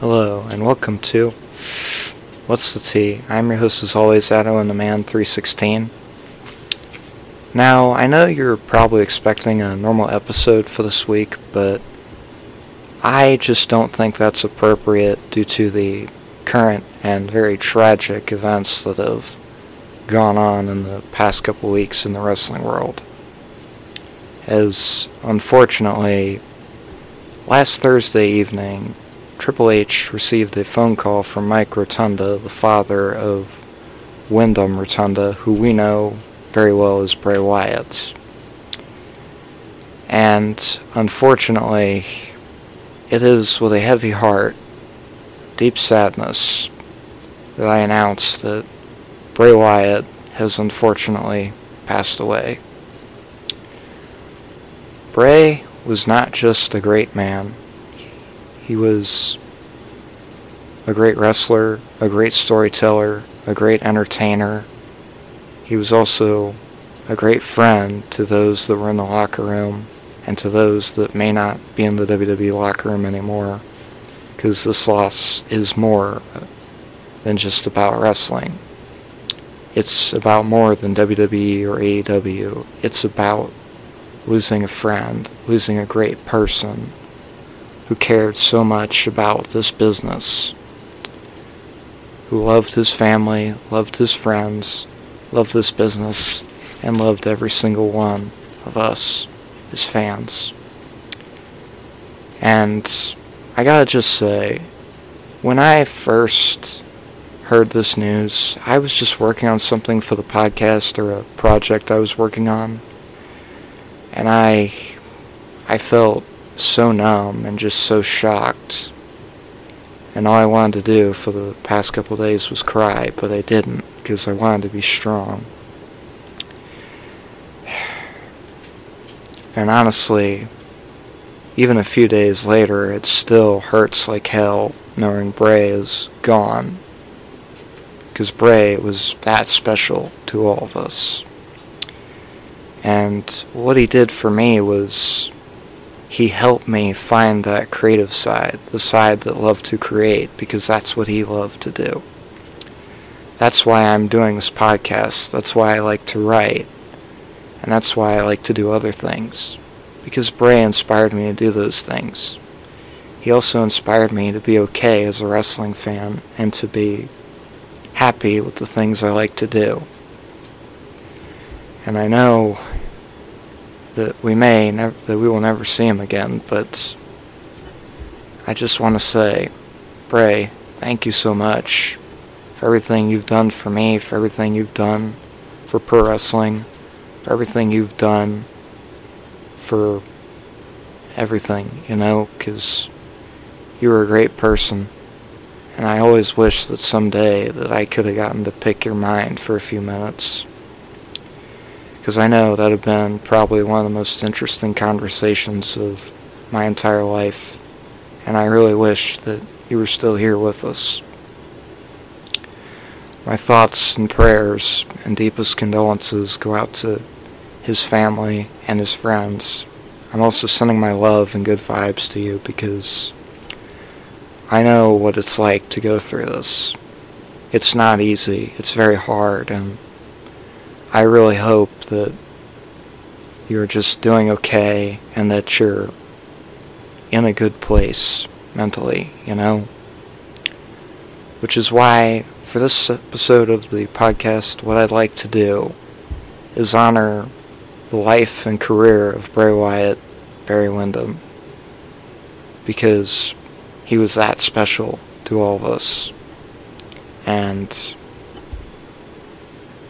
Hello, and welcome to What's the Tea? I'm your host, as always, Addo and the Man 316. Now, I know you're probably expecting a normal episode for this week, but I just don't think that's appropriate due to the current and very tragic events that have gone on in the past couple weeks in the wrestling world. As unfortunately, last Thursday evening, Triple H received a phone call from Mike Rotunda, the father of Wyndham Rotunda, who we know very well as Bray Wyatt. And unfortunately, it is with a heavy heart, deep sadness, that I announce that Bray Wyatt has unfortunately passed away. Bray was not just a great man he was a great wrestler, a great storyteller, a great entertainer. He was also a great friend to those that were in the locker room and to those that may not be in the WWE locker room anymore. Because this loss is more than just about wrestling. It's about more than WWE or AEW. It's about losing a friend, losing a great person, who cared so much about this business, who loved his family, loved his friends, loved this business, and loved every single one of us, his fans. And I gotta just say, when I first heard this news, I was just working on something for the podcast or a project I was working on. And I I felt so numb and just so shocked. And all I wanted to do for the past couple days was cry, but I didn't because I wanted to be strong. And honestly, even a few days later, it still hurts like hell knowing Bray is gone. Because Bray was that special to all of us. And what he did for me was he helped me find that creative side, the side that loved to create, because that's what he loved to do. That's why I'm doing this podcast. That's why I like to write. And that's why I like to do other things. Because Bray inspired me to do those things. He also inspired me to be okay as a wrestling fan and to be happy with the things I like to do. And I know that we may never, that we will never see him again, but I just want to say, Bray, thank you so much for everything you've done for me, for everything you've done for pro wrestling, for everything you've done for everything, you know, because you were a great person. And I always wish that someday that I could have gotten to pick your mind for a few minutes because I know that have been probably one of the most interesting conversations of my entire life, and I really wish that you were still here with us. My thoughts and prayers and deepest condolences go out to his family and his friends. I'm also sending my love and good vibes to you because I know what it's like to go through this. It's not easy, it's very hard, and I really hope that you're just doing okay and that you're in a good place mentally, you know? Which is why, for this episode of the podcast, what I'd like to do is honor the life and career of Bray Wyatt, Barry Windham, because he was that special to all of us. And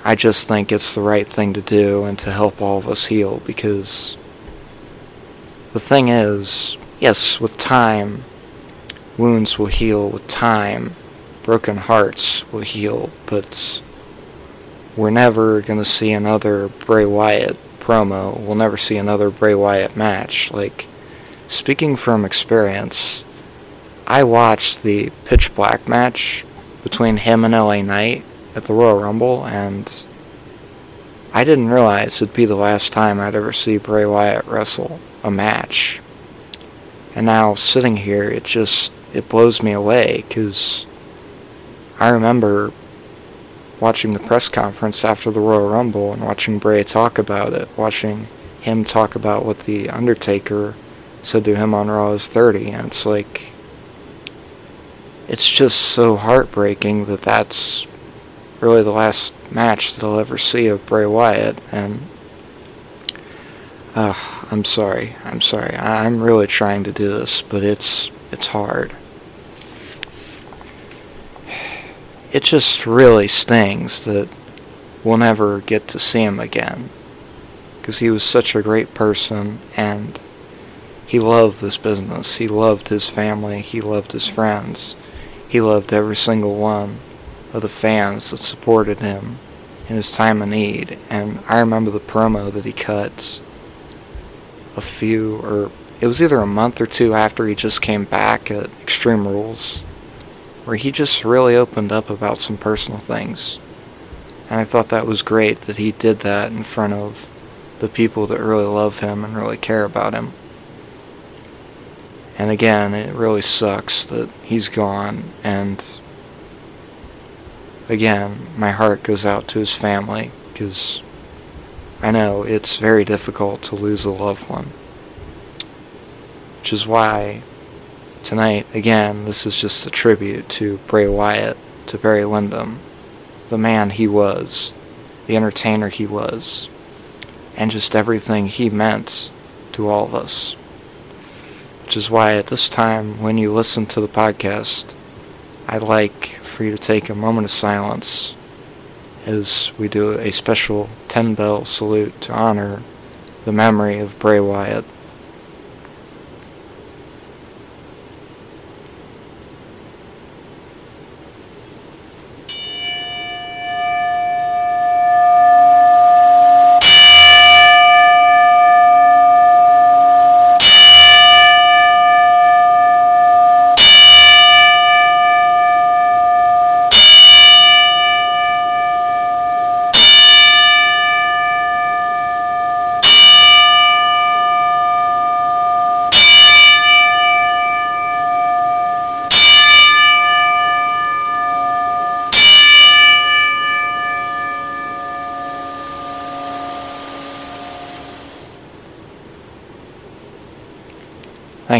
I just think it's the right thing to do and to help all of us heal because the thing is, yes, with time, wounds will heal with time, broken hearts will heal, but we're never going to see another Bray Wyatt promo. We'll never see another Bray Wyatt match. Like, speaking from experience, I watched the Pitch Black match between him and LA Knight at the Royal Rumble, and I didn't realize it'd be the last time I'd ever see Bray Wyatt wrestle a match. And now, sitting here, it just it blows me away because I remember watching the press conference after the Royal Rumble and watching Bray talk about it, watching him talk about what the Undertaker said to him on Raw is 30, and it's like, it's just so heartbreaking that that's really the last match that I'll ever see of Bray Wyatt, and uh, I'm sorry, I'm sorry, I'm really trying to do this, but it's it's hard. It just really stings that we'll never get to see him again, because he was such a great person, and he loved this business, he loved his family, he loved his friends. He loved every single one of the fans that supported him in his time of need. And I remember the promo that he cut a few, or it was either a month or two after he just came back at Extreme Rules, where he just really opened up about some personal things. And I thought that was great that he did that in front of the people that really love him and really care about him. And again, it really sucks that he's gone. And again, my heart goes out to his family because I know it's very difficult to lose a loved one. Which is why tonight, again, this is just a tribute to Bray Wyatt, to Barry Windham, the man he was, the entertainer he was, and just everything he meant to all of us which is why at this time, when you listen to the podcast, I'd like for you to take a moment of silence as we do a special 10 bell salute to honor the memory of Bray Wyatt.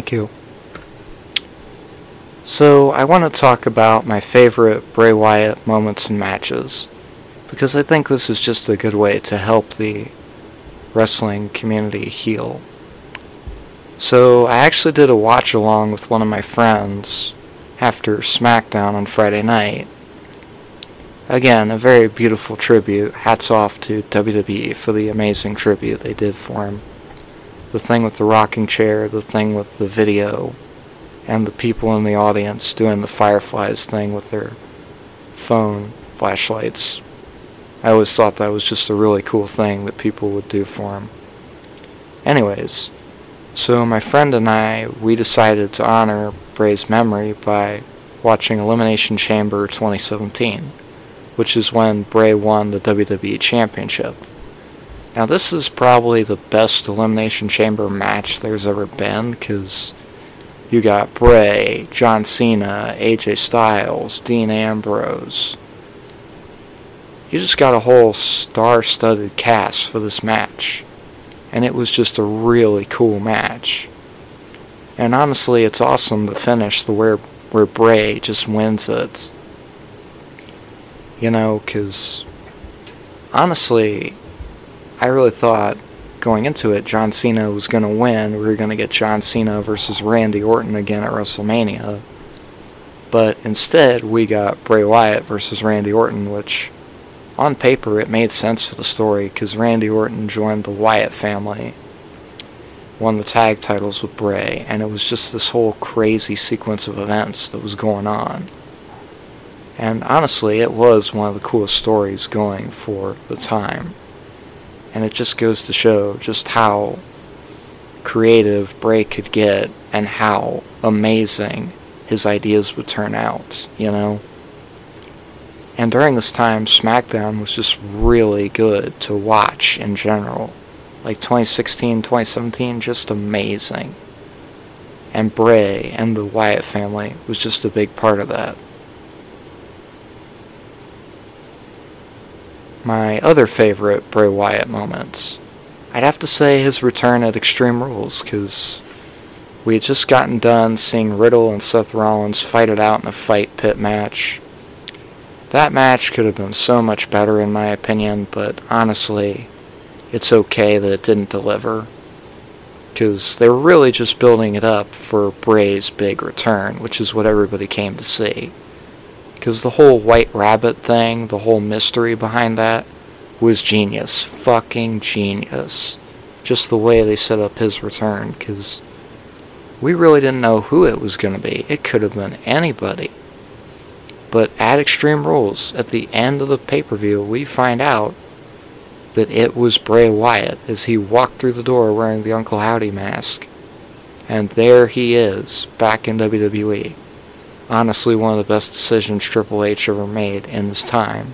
Thank you. So, I want to talk about my favorite Bray Wyatt moments and matches, because I think this is just a good way to help the wrestling community heal. So, I actually did a watch along with one of my friends after SmackDown on Friday night. Again, a very beautiful tribute. Hats off to WWE for the amazing tribute they did for him the thing with the rocking chair, the thing with the video, and the people in the audience doing the Fireflies thing with their phone flashlights. I always thought that was just a really cool thing that people would do for him. Anyways, so my friend and I, we decided to honor Bray's memory by watching Elimination Chamber 2017, which is when Bray won the WWE Championship. Now, this is probably the best Elimination Chamber match there's ever been because you got Bray, John Cena, AJ Styles, Dean Ambrose. You just got a whole star studded cast for this match. And it was just a really cool match. And honestly, it's awesome to finish the where, where Bray just wins it. You know, because honestly, I really thought going into it, John Cena was going to win. We were going to get John Cena versus Randy Orton again at WrestleMania. But instead, we got Bray Wyatt versus Randy Orton, which on paper it made sense for the story because Randy Orton joined the Wyatt family, won the tag titles with Bray, and it was just this whole crazy sequence of events that was going on. And honestly, it was one of the coolest stories going for the time. And it just goes to show just how creative Bray could get and how amazing his ideas would turn out, you know? And during this time, SmackDown was just really good to watch in general. Like 2016, 2017, just amazing. and Bray and the Wyatt family was just a big part of that. My other favorite Bray Wyatt moments, I'd have to say his return at Extreme Rules, because we had just gotten done seeing Riddle and Seth Rollins fight it out in a fight pit match. That match could have been so much better, in my opinion, but honestly, it's okay that it didn't deliver because they were really just building it up for Bray's big return, which is what everybody came to see. Because the whole White Rabbit thing, the whole mystery behind that, was genius. Fucking genius. Just the way they set up his return, because we really didn't know who it was going to be. It could have been anybody. But at Extreme Rules, at the end of the pay per view, we find out that it was Bray Wyatt as he walked through the door wearing the Uncle Howdy mask. And there he is, back in WWE. Honestly, one of the best decisions Triple H ever made in his time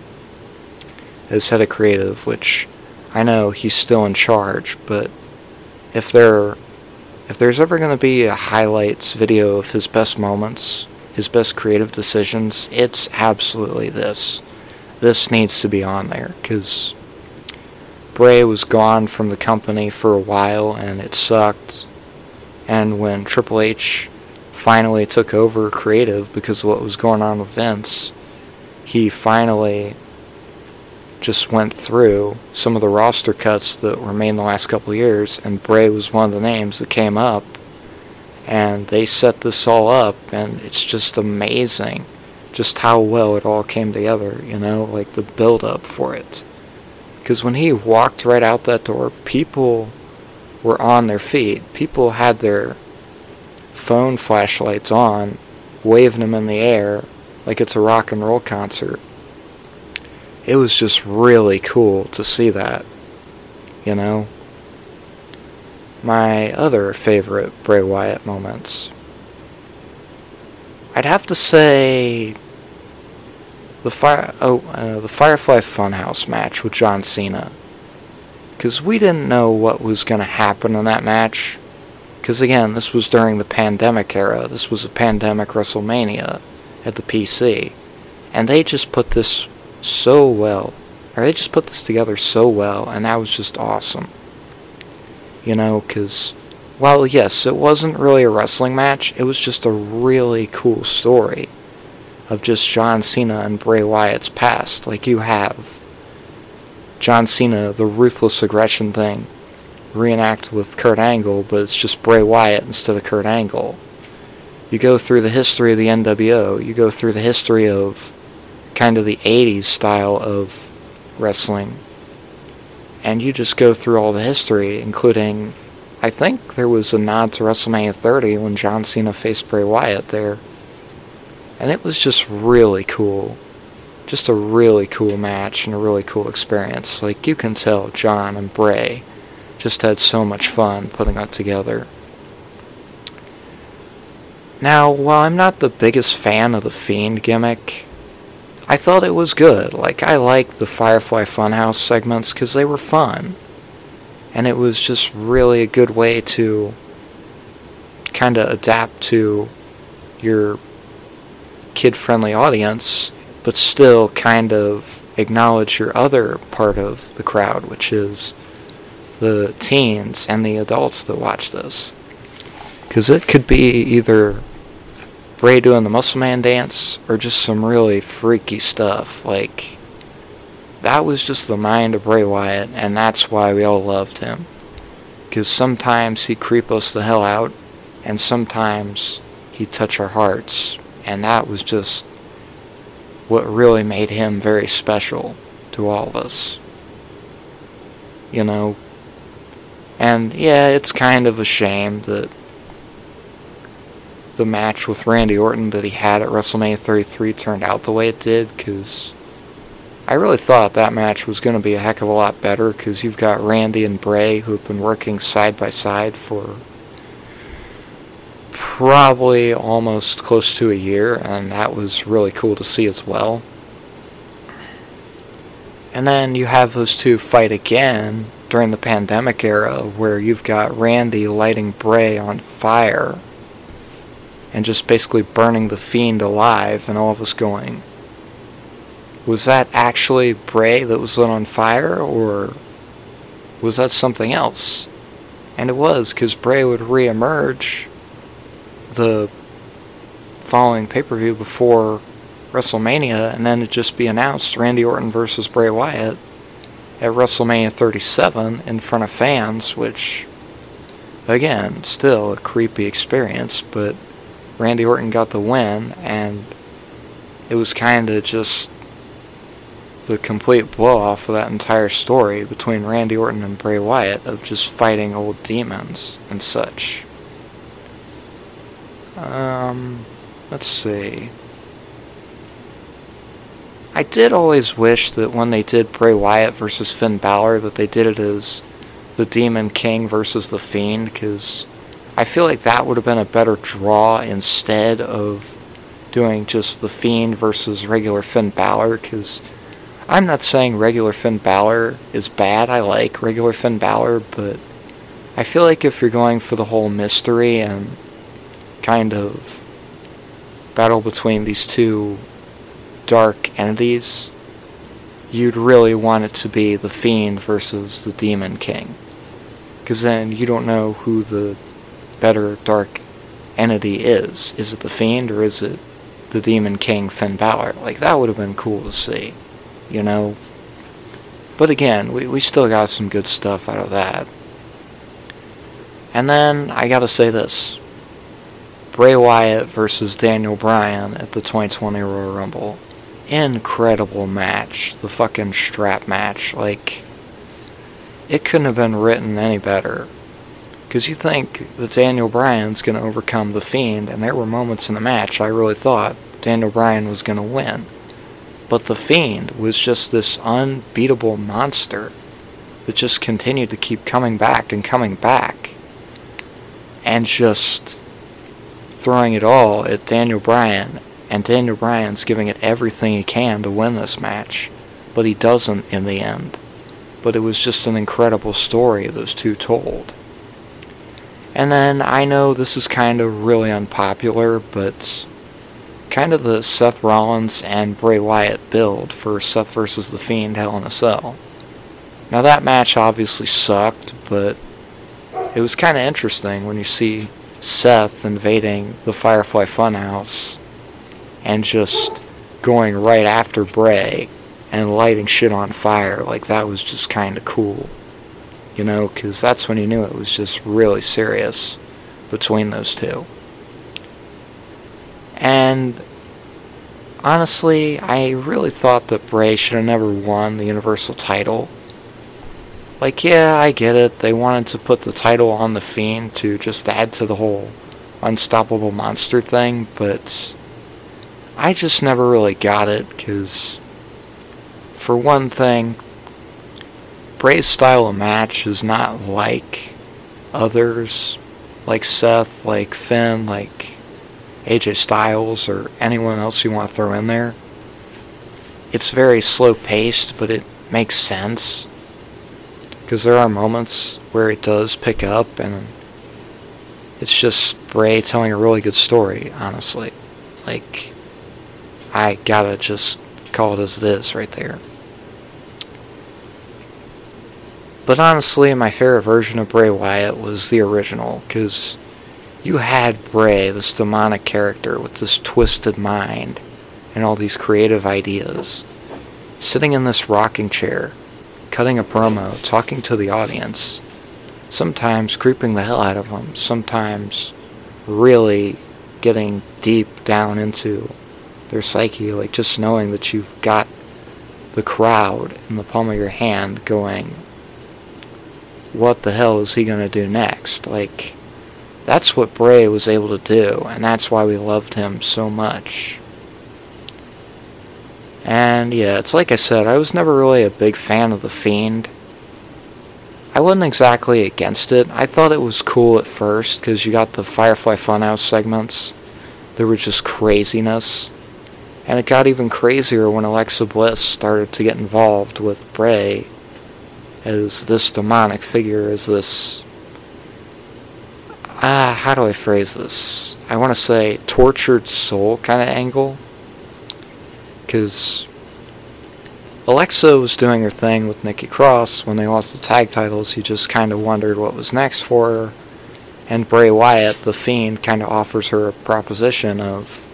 as head of creative, which I know he's still in charge, but if there if there's ever going to be a highlights video of his best moments, his best creative decisions, it's absolutely this. This needs to be on there cuz Bray was gone from the company for a while and it sucked. And when Triple H finally took over creative because of what was going on with Vince, he finally just went through some of the roster cuts that were made in the last couple years, and Bray was one of the names that came up. And they set this all up, and it's just amazing just how well it all came together, you know, like the build up for it. Because when he walked right out that door, people were on their feet. People had their phone flashlights on, waving them in the air like it's a rock and roll concert. It was just really cool to see that, you know. My other favorite Bray Wyatt moments. I'd have to say the fire oh uh, the Firefly Funhouse match with John Cena. Because we didn't know what was going to happen in that match. Because again, this was during the pandemic era. This was a pandemic WrestleMania at the PC. And they just put this so well. Or they just put this together so well, and that was just awesome. You know, because well, yes, it wasn't really a wrestling match, it was just a really cool story of just John Cena and Bray Wyatt's past. Like you have John Cena, the ruthless aggression thing, reenact with Kurt Angle, but it's just Bray Wyatt instead of Kurt Angle. You go through the history of the NWO, you go through the history of kind of the 80s style of wrestling, and you just go through all the history, including, I think there was a nod to WrestleMania 30 when John Cena faced Bray Wyatt there. And it was just really cool. Just a really cool match and a really cool experience. Like, you can tell John and Bray just had so much fun putting that together. Now, while I'm not the biggest fan of the Fiend gimmick, I thought it was good. Like, I liked the Firefly Funhouse segments because they were fun. And it was just really a good way to kind of adapt to your kid friendly audience, but still kind of acknowledge your other part of the crowd, which is the teens and the adults that watch this. Because it could be either Bray doing the Muscle Man dance or just some really freaky stuff. Like, that was just the mind of Bray Wyatt, and that's why we all loved him. Because sometimes he'd creep us the hell out, and sometimes he'd touch our hearts and that was just what really made him very special to all of us. You know? And yeah, it's kind of a shame that the match with Randy Orton that he had at WrestleMania 33 turned out the way it did because I really thought that match was going to be a heck of a lot better because you've got Randy and Bray who have been working side by side for probably almost close to a year, and that was really cool to see as well. And then you have those two fight again during the pandemic era, where you've got Randy lighting Bray on fire and just basically burning the Fiend alive, and all of us going, was that actually Bray that was lit on fire, or was that something else? And it was, because Bray would re-emerge the following pay-per-view before WrestleMania, and then it'd just be announced Randy Orton versus Bray Wyatt at WrestleMania 37 in front of fans, which, again, still a creepy experience, but Randy Orton got the win, and it was kind of just the complete blow off of that entire story between Randy Orton and Bray Wyatt of just fighting old demons and such. Um, let's see. I did always wish that when they did Bray Wyatt versus Finn Balor, that they did it as the Demon King versus the Fiend, because I feel like that would have been a better draw instead of doing just the Fiend versus regular Finn Balor, because I'm not saying regular Finn Balor is bad. I like regular Finn Balor, but I feel like if you're going for the whole mystery and kind of battle between these two dark entities, you'd really want it to be the Fiend versus the Demon King. Because then you don't know who the better dark entity is. Is it the Fiend or is it the Demon King Finn Balor? Like, that would have been cool to see, you know? But again, we, we still got some good stuff out of that. And then, I gotta say this. Bray Wyatt versus Daniel Bryan at the 2020 Royal Rumble incredible match. The fucking strap match. Like, it couldn't have been written any better. Because you think that Daniel Bryan's going to overcome The Fiend, and there were moments in the match I really thought Daniel Bryan was going to win. But The Fiend was just this unbeatable monster that just continued to keep coming back and coming back. And just throwing it all at Daniel Bryan and Daniel Bryan's giving it everything he can to win this match, but he doesn't in the end. But it was just an incredible story those two told. And then I know this is kind of really unpopular, but kind of the Seth Rollins and Bray Wyatt build for Seth versus The Fiend Hell in a Cell. Now that match obviously sucked, but it was kind of interesting when you see Seth invading the Firefly Funhouse and just going right after Bray and lighting shit on fire. Like, that was just kind of cool. You know, because that's when you knew it was just really serious between those two. And honestly, I really thought that Bray should have never won the Universal title. Like, yeah, I get it. They wanted to put the title on The Fiend to just add to the whole unstoppable monster thing, but I just never really got it because, for one thing, Bray's style of match is not like others, like Seth, like Finn, like AJ Styles, or anyone else you want to throw in there. It's very slow paced, but it makes sense. Because there are moments where it does pick up, and it's just Bray telling a really good story, honestly. Like, I gotta just call it as it is right there. But honestly, my favorite version of Bray Wyatt was the original, because you had Bray, this demonic character with this twisted mind and all these creative ideas, sitting in this rocking chair, cutting a promo, talking to the audience, sometimes creeping the hell out of them, sometimes really getting deep down into their psyche, like just knowing that you've got the crowd in the palm of your hand going, what the hell is he going to do next? Like, that's what Bray was able to do, and that's why we loved him so much. And yeah, it's like I said, I was never really a big fan of The Fiend. I wasn't exactly against it. I thought it was cool at first because you got the Firefly Funhouse segments. There was just craziness. And it got even crazier when Alexa Bliss started to get involved with Bray as this demonic figure, as this. ah, how do I phrase this? I want to say tortured soul kind of angle. Because Alexa was doing her thing with Nikki Cross when they lost the tag titles. He just kind of wondered what was next for her. And Bray Wyatt, the Fiend, kind of offers her a proposition of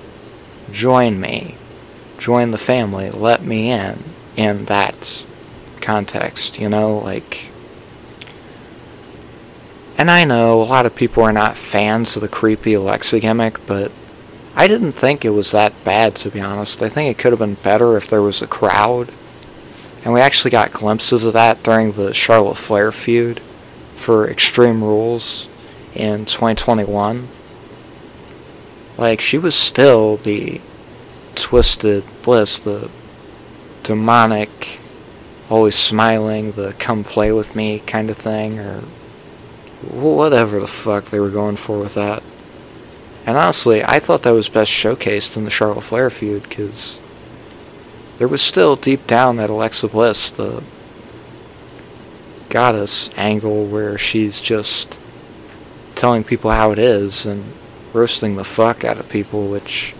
join me, join the family, let me in, in that context, you know, like and I know a lot of people are not fans of the creepy Alexa gimmick, but I didn't think it was that bad, to be honest. I think it could have been better if there was a crowd. And we actually got glimpses of that during the Charlotte Flair feud for Extreme Rules in 2021. Like, she was still the twisted bliss, the demonic, always smiling, the come play with me kind of thing, or whatever the fuck they were going for with that. And honestly, I thought that was best showcased in the Charlotte Flair feud because there was still deep down that Alexa Bliss, the goddess angle where she's just telling people how it is and roasting the fuck out of people, which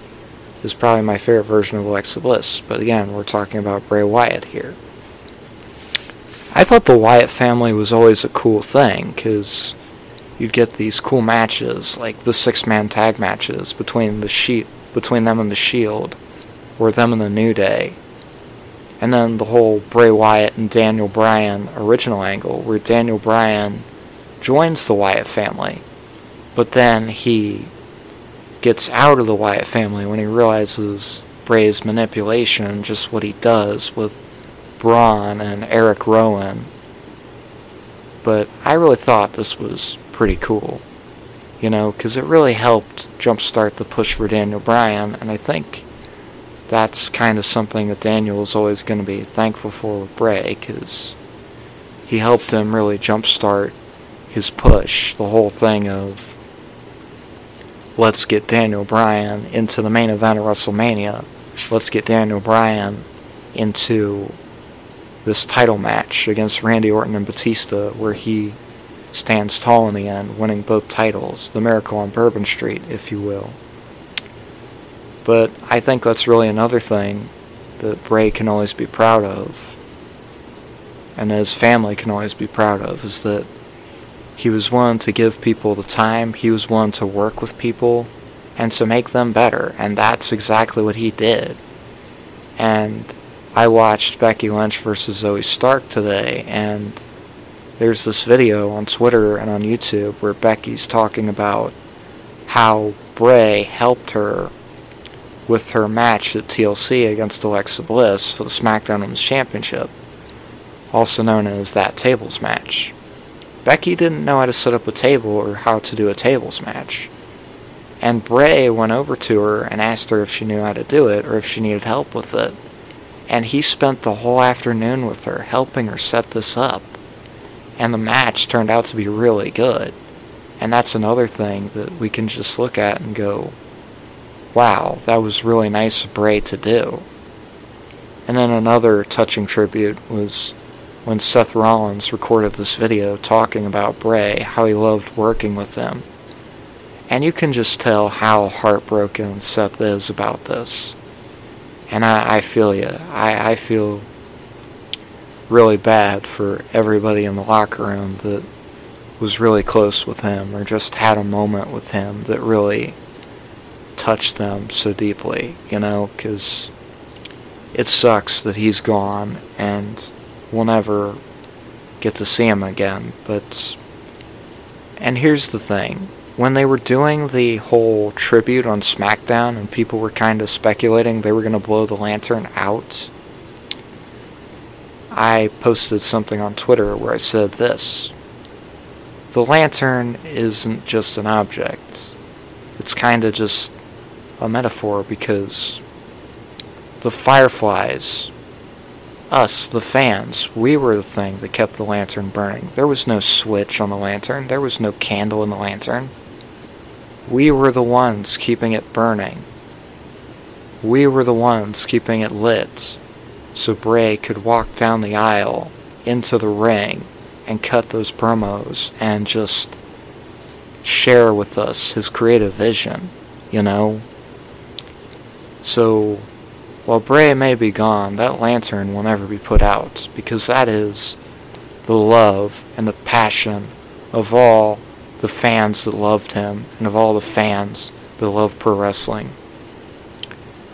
is probably my favorite version of Alexa Bliss. But again, we're talking about Bray Wyatt here. I thought the Wyatt family was always a cool thing because you'd get these cool matches, like the six-man tag matches between the sheet between them and the Shield, or them and the New Day, and then the whole Bray Wyatt and Daniel Bryan original angle, where Daniel Bryan joins the Wyatt family, but then he gets out of the Wyatt family when he realizes Bray's manipulation, just what he does with Braun and Eric Rowan. But I really thought this was pretty cool. You know, because it really helped jumpstart the push for Daniel Bryan, and I think that's kind of something that Daniel is always going to be thankful for with Bray, because he helped him really jumpstart his push, the whole thing of let's get Daniel Bryan into the main event of WrestleMania. Let's get Daniel Bryan into this title match against Randy Orton and Batista, where he stands tall in the end, winning both titles, the miracle on Bourbon Street, if you will. But I think that's really another thing that Bray can always be proud of, and his family can always be proud of, is that he was willing to give people the time, he was willing to work with people, and to make them better, and that's exactly what he did. And I watched Becky Lynch versus Zoey Stark today, and there's this video on Twitter and on YouTube where Becky's talking about how Bray helped her with her match at TLC against Alexa Bliss for the SmackDown Women's Championship, also known as that tables match. Becky didn't know how to set up a table or how to do a tables match. And Bray went over to her and asked her if she knew how to do it or if she needed help with it and he spent the whole afternoon with her, helping her set this up. And the match turned out to be really good. And that's another thing that we can just look at and go, wow, that was really nice of Bray to do. And then another touching tribute was when Seth Rollins recorded this video talking about Bray, how he loved working with them. And you can just tell how heartbroken Seth is about this. And I, I feel you. I, I feel really bad for everybody in the locker room that was really close with him or just had a moment with him that really touched them so deeply, you know, because it sucks that he's gone and we'll never get to see him again. But, and here's the thing when they were doing the whole tribute on SmackDown and people were kind of speculating they were going to blow the lantern out, I posted something on Twitter where I said this The lantern isn't just an object, it's kind of just a metaphor because the fireflies us, the fans, we were the thing that kept the lantern burning. There was no switch on the lantern. There was no candle in the lantern. We were the ones keeping it burning. We were the ones keeping it lit so Bray could walk down the aisle into the ring and cut those promos and just share with us his creative vision, you know? So, while Bray may be gone, that lantern will never be put out, because that is the love and the passion of all the fans that loved him and of all the fans that love pro wrestling.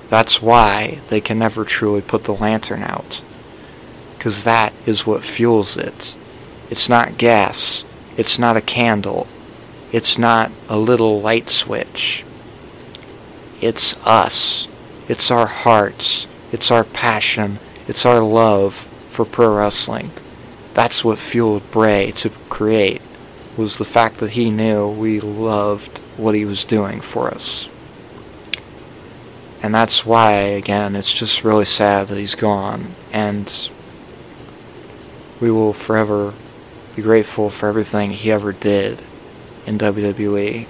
That's why they can never truly put the lantern out. Because that is what fuels it. It's not gas. It's not a candle. It's not a little light switch. It's us. It's our hearts. It's our passion. It's our love for pro wrestling. That's what fueled Bray to create was the fact that he knew we loved what he was doing for us. And that's why, again, it's just really sad that he's gone. And we will forever be grateful for everything he ever did in WWE,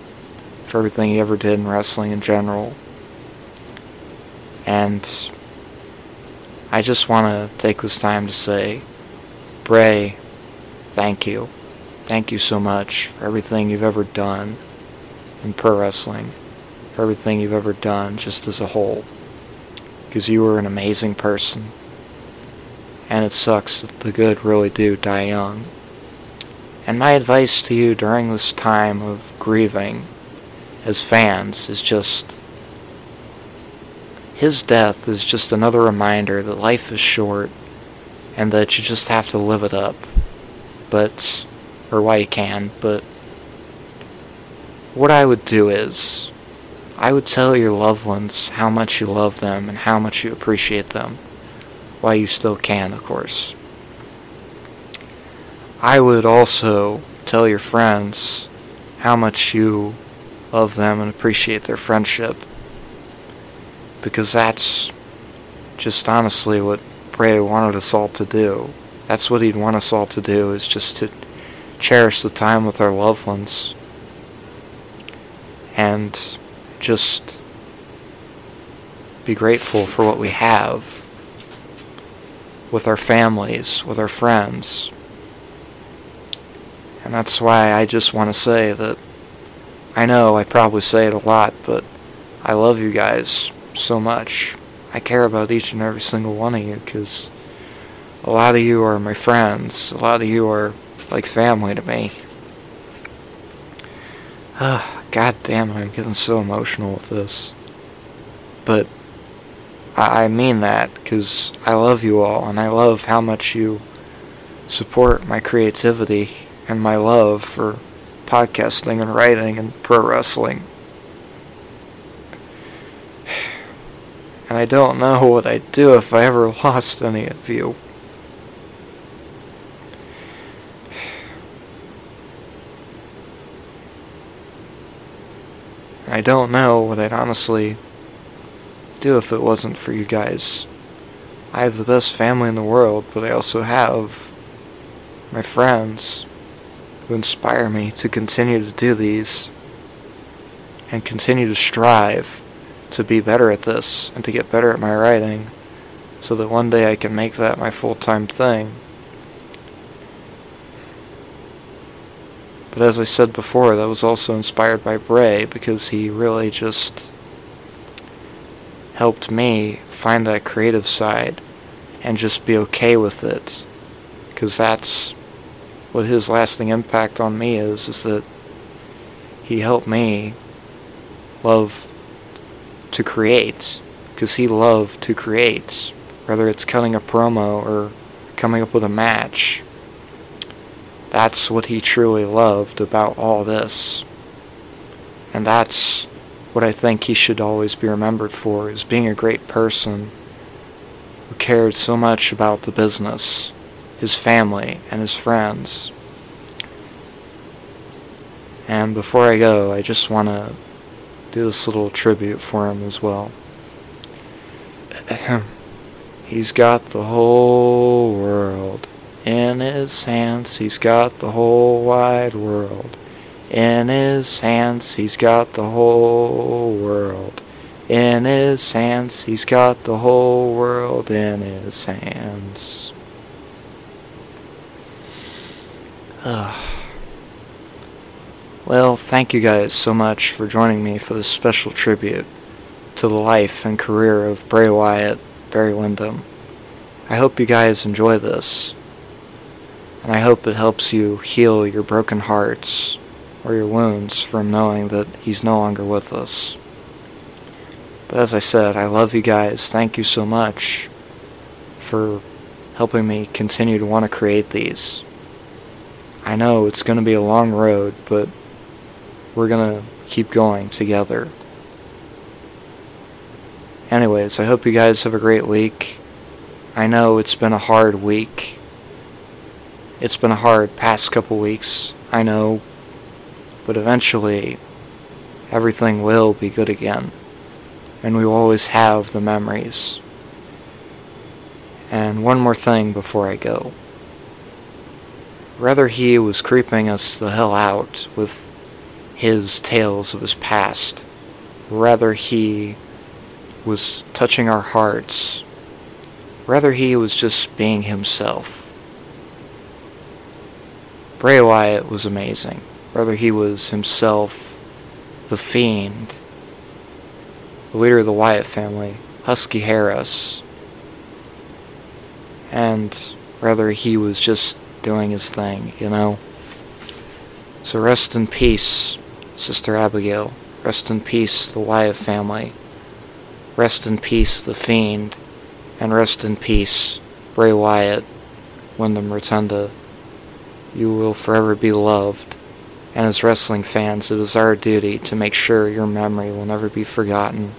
for everything he ever did in wrestling in general. And I just want to take this time to say, Bray, thank you. Thank you so much for everything you've ever done in pro wrestling, for everything you've ever done just as a whole. Because you were an amazing person. And it sucks that the good really do die young. And my advice to you during this time of grieving as fans is just his death is just another reminder that life is short and that you just have to live it up. But or why you can, but what I would do is I would tell your loved ones how much you love them and how much you appreciate them, while you still can, of course. I would also tell your friends how much you love them and appreciate their friendship, because that's just honestly what Bray wanted us all to do. That's what he'd want us all to do, is just to cherish the time with our loved ones and just be grateful for what we have with our families, with our friends. And that's why I just want to say that I know I probably say it a lot, but I love you guys so much. I care about each and every single one of you because a lot of you are my friends. A lot of you are like family to me. Uh, God damn it, I'm getting so emotional with this. But I, I mean that because I love you all and I love how much you support my creativity and my love for podcasting and writing and pro wrestling. And I don't know what I'd do if I ever lost any of you. I don't know what I'd honestly do if it wasn't for you guys. I have the best family in the world, but I also have my friends who inspire me to continue to do these and continue to strive to be better at this and to get better at my writing so that one day I can make that my full time thing. But as I said before, that was also inspired by Bray because he really just helped me find that creative side and just be okay with it. Because that's what his lasting impact on me is, is that he helped me love to create. Because he loved to create. Whether it's cutting a promo or coming up with a match that's what he truly loved about all this. And that's what I think he should always be remembered for, is being a great person who cared so much about the business, his family, and his friends. And before I go, I just want to do this little tribute for him as well. He's got the whole world in his hands, he's got the whole wide world. In his hands, he's got the whole world. In his hands, he's got the whole world in his hands. Ugh. Well, thank you guys so much for joining me for this special tribute to the life and career of Bray Wyatt, Barry Windham. I hope you guys enjoy this, and I hope it helps you heal your broken hearts or your wounds from knowing that he's no longer with us. But as I said, I love you guys. Thank you so much for helping me continue to want to create these. I know it's going to be a long road, but we're going to keep going together. Anyways, I hope you guys have a great week. I know it's been a hard week. It's been a hard past couple weeks, I know. But eventually, everything will be good again. And we will always have the memories. And one more thing before I go. Rather, he was creeping us the hell out with his tales of his past. Rather, he was touching our hearts. Rather, he was just being himself. Bray Wyatt was amazing. Rather, he was himself, the Fiend, the leader of the Wyatt family, Husky Harris, and rather he was just doing his thing, you know? So rest in peace, Sister Abigail. Rest in peace, the Wyatt family. Rest in peace, the Fiend. And rest in peace, Bray Wyatt, Wyndham Rotunda. You will forever be loved. And as wrestling fans, it is our duty to make sure your memory will never be forgotten.